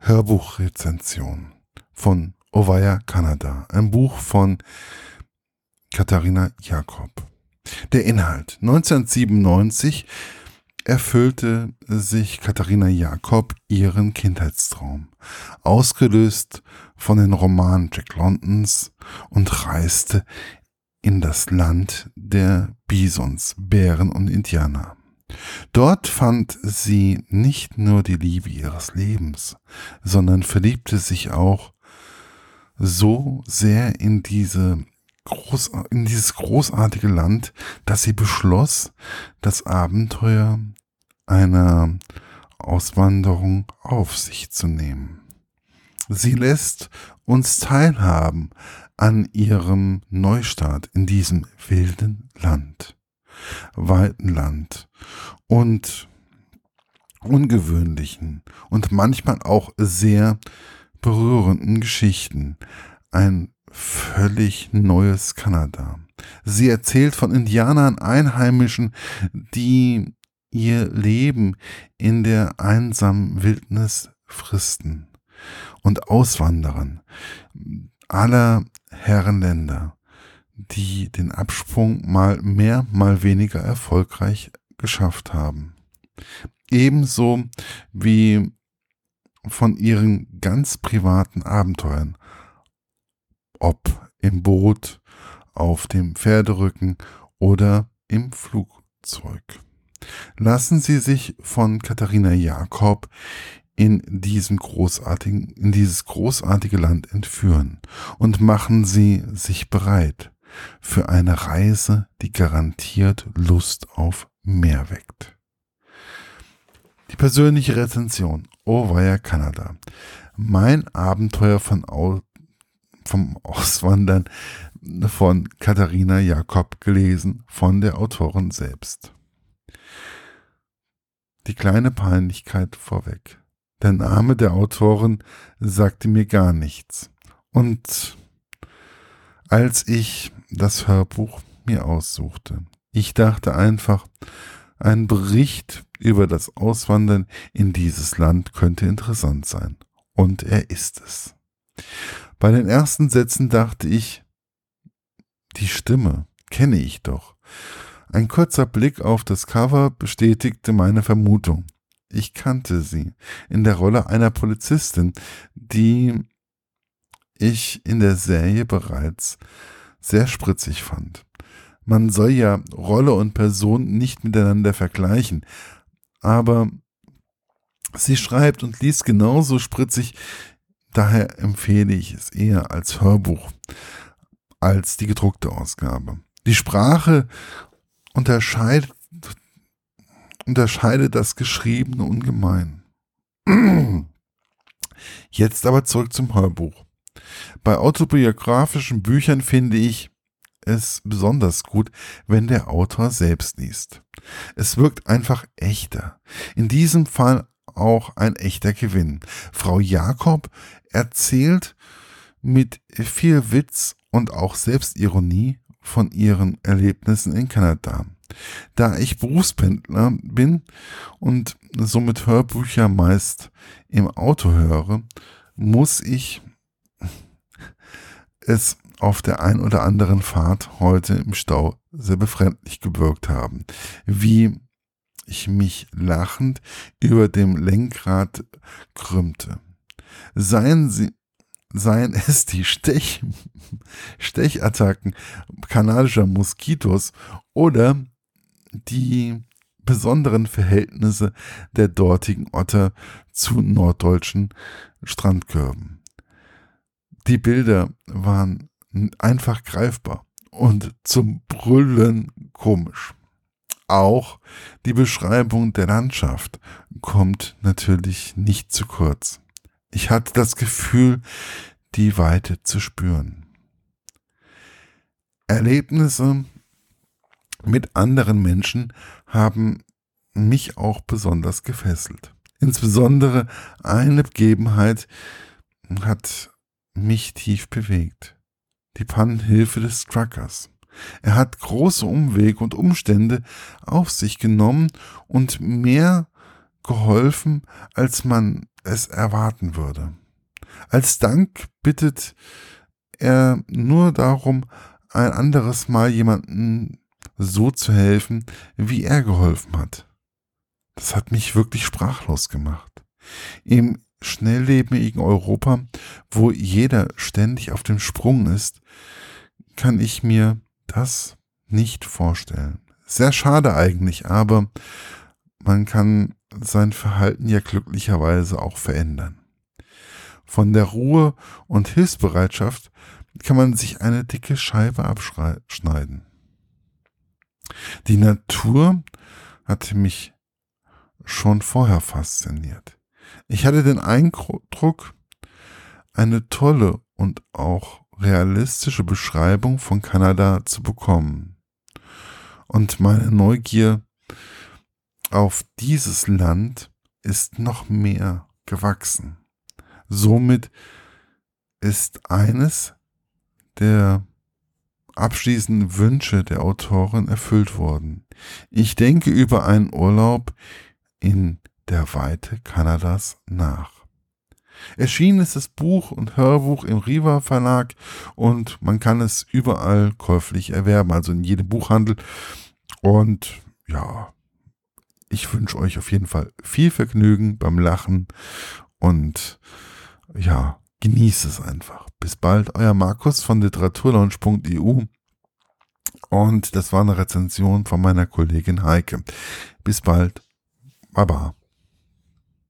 Hörbuchrezension von Ovaya Kanada, ein Buch von Katharina Jakob. Der Inhalt. 1997 erfüllte sich Katharina Jakob ihren Kindheitstraum, ausgelöst von den Romanen Jack Londons und reiste in das Land der Bisons, Bären und Indianer. Dort fand sie nicht nur die Liebe ihres Lebens, sondern verliebte sich auch so sehr in diese groß, in dieses großartige Land, dass sie beschloss, das Abenteuer einer Auswanderung auf sich zu nehmen. Sie lässt uns teilhaben an ihrem Neustart in diesem wilden Land, weiten Land und ungewöhnlichen und manchmal auch sehr berührenden Geschichten. Ein völlig neues Kanada. Sie erzählt von Indianern, Einheimischen, die ihr Leben in der einsamen Wildnis fristen und Auswanderern aller Herrenländer, die den Absprung mal mehr, mal weniger erfolgreich geschafft haben. Ebenso wie von ihren ganz privaten Abenteuern, ob im Boot, auf dem Pferderücken oder im Flugzeug. Lassen Sie sich von Katharina Jakob in diesem großartigen, in dieses großartige Land entführen und machen Sie sich bereit für eine Reise, die garantiert Lust auf mehr weckt. Die persönliche Rezension. Oh, ja Kanada. Mein Abenteuer von Au vom Auswandern von Katharina Jakob gelesen, von der Autorin selbst. Die kleine Peinlichkeit vorweg. Der Name der Autorin sagte mir gar nichts. Und als ich das Hörbuch mir aussuchte, ich dachte einfach, ein Bericht über das Auswandern in dieses Land könnte interessant sein. Und er ist es. Bei den ersten Sätzen dachte ich, die Stimme kenne ich doch. Ein kurzer Blick auf das Cover bestätigte meine Vermutung. Ich kannte sie in der Rolle einer Polizistin, die ich in der Serie bereits sehr spritzig fand. Man soll ja Rolle und Person nicht miteinander vergleichen, aber sie schreibt und liest genauso spritzig, daher empfehle ich es eher als Hörbuch als die gedruckte Ausgabe. Die Sprache unterscheidet unterscheidet das Geschriebene ungemein. Jetzt aber zurück zum Hörbuch. Bei autobiografischen Büchern finde ich es besonders gut, wenn der Autor selbst liest. Es wirkt einfach echter. In diesem Fall auch ein echter Gewinn. Frau Jakob erzählt mit viel Witz und auch Selbstironie von ihren Erlebnissen in Kanada. Da ich Berufspendler bin und somit Hörbücher meist im Auto höre, muss ich es auf der ein oder anderen Fahrt heute im Stau sehr befremdlich gewirkt haben. Wie ich mich lachend über dem Lenkrad krümmte. Seien sie, seien es die Stech, Stechattacken kanadischer Moskitos oder die besonderen Verhältnisse der dortigen Otter zu norddeutschen Strandkörben. Die Bilder waren einfach greifbar und zum Brüllen komisch. Auch die Beschreibung der Landschaft kommt natürlich nicht zu kurz. Ich hatte das Gefühl, die Weite zu spüren. Erlebnisse mit anderen Menschen haben mich auch besonders gefesselt. Insbesondere eine Begebenheit hat mich tief bewegt. Die Pannenhilfe des Truckers. Er hat große Umwege und Umstände auf sich genommen und mehr geholfen, als man es erwarten würde. Als Dank bittet er nur darum, ein anderes Mal jemanden so zu helfen, wie er geholfen hat. Das hat mich wirklich sprachlos gemacht. Im schnelllebigen Europa, wo jeder ständig auf dem Sprung ist, kann ich mir das nicht vorstellen. Sehr schade eigentlich, aber man kann sein Verhalten ja glücklicherweise auch verändern. Von der Ruhe und Hilfsbereitschaft kann man sich eine dicke Scheibe abschneiden. Die Natur hatte mich schon vorher fasziniert. Ich hatte den Eindruck, eine tolle und auch realistische Beschreibung von Kanada zu bekommen. Und meine Neugier auf dieses Land ist noch mehr gewachsen. Somit ist eines der abschließenden Wünsche der Autorin erfüllt worden. Ich denke über einen Urlaub in der Weite Kanadas nach. Erschienen ist das Buch und Hörbuch im Riva Verlag und man kann es überall käuflich erwerben, also in jedem Buchhandel. Und ja, ich wünsche euch auf jeden Fall viel Vergnügen beim Lachen und ja, genießt es einfach. Bis bald, euer Markus von literaturlaunch.eu. Und das war eine Rezension von meiner Kollegin Heike. Bis bald. Baba.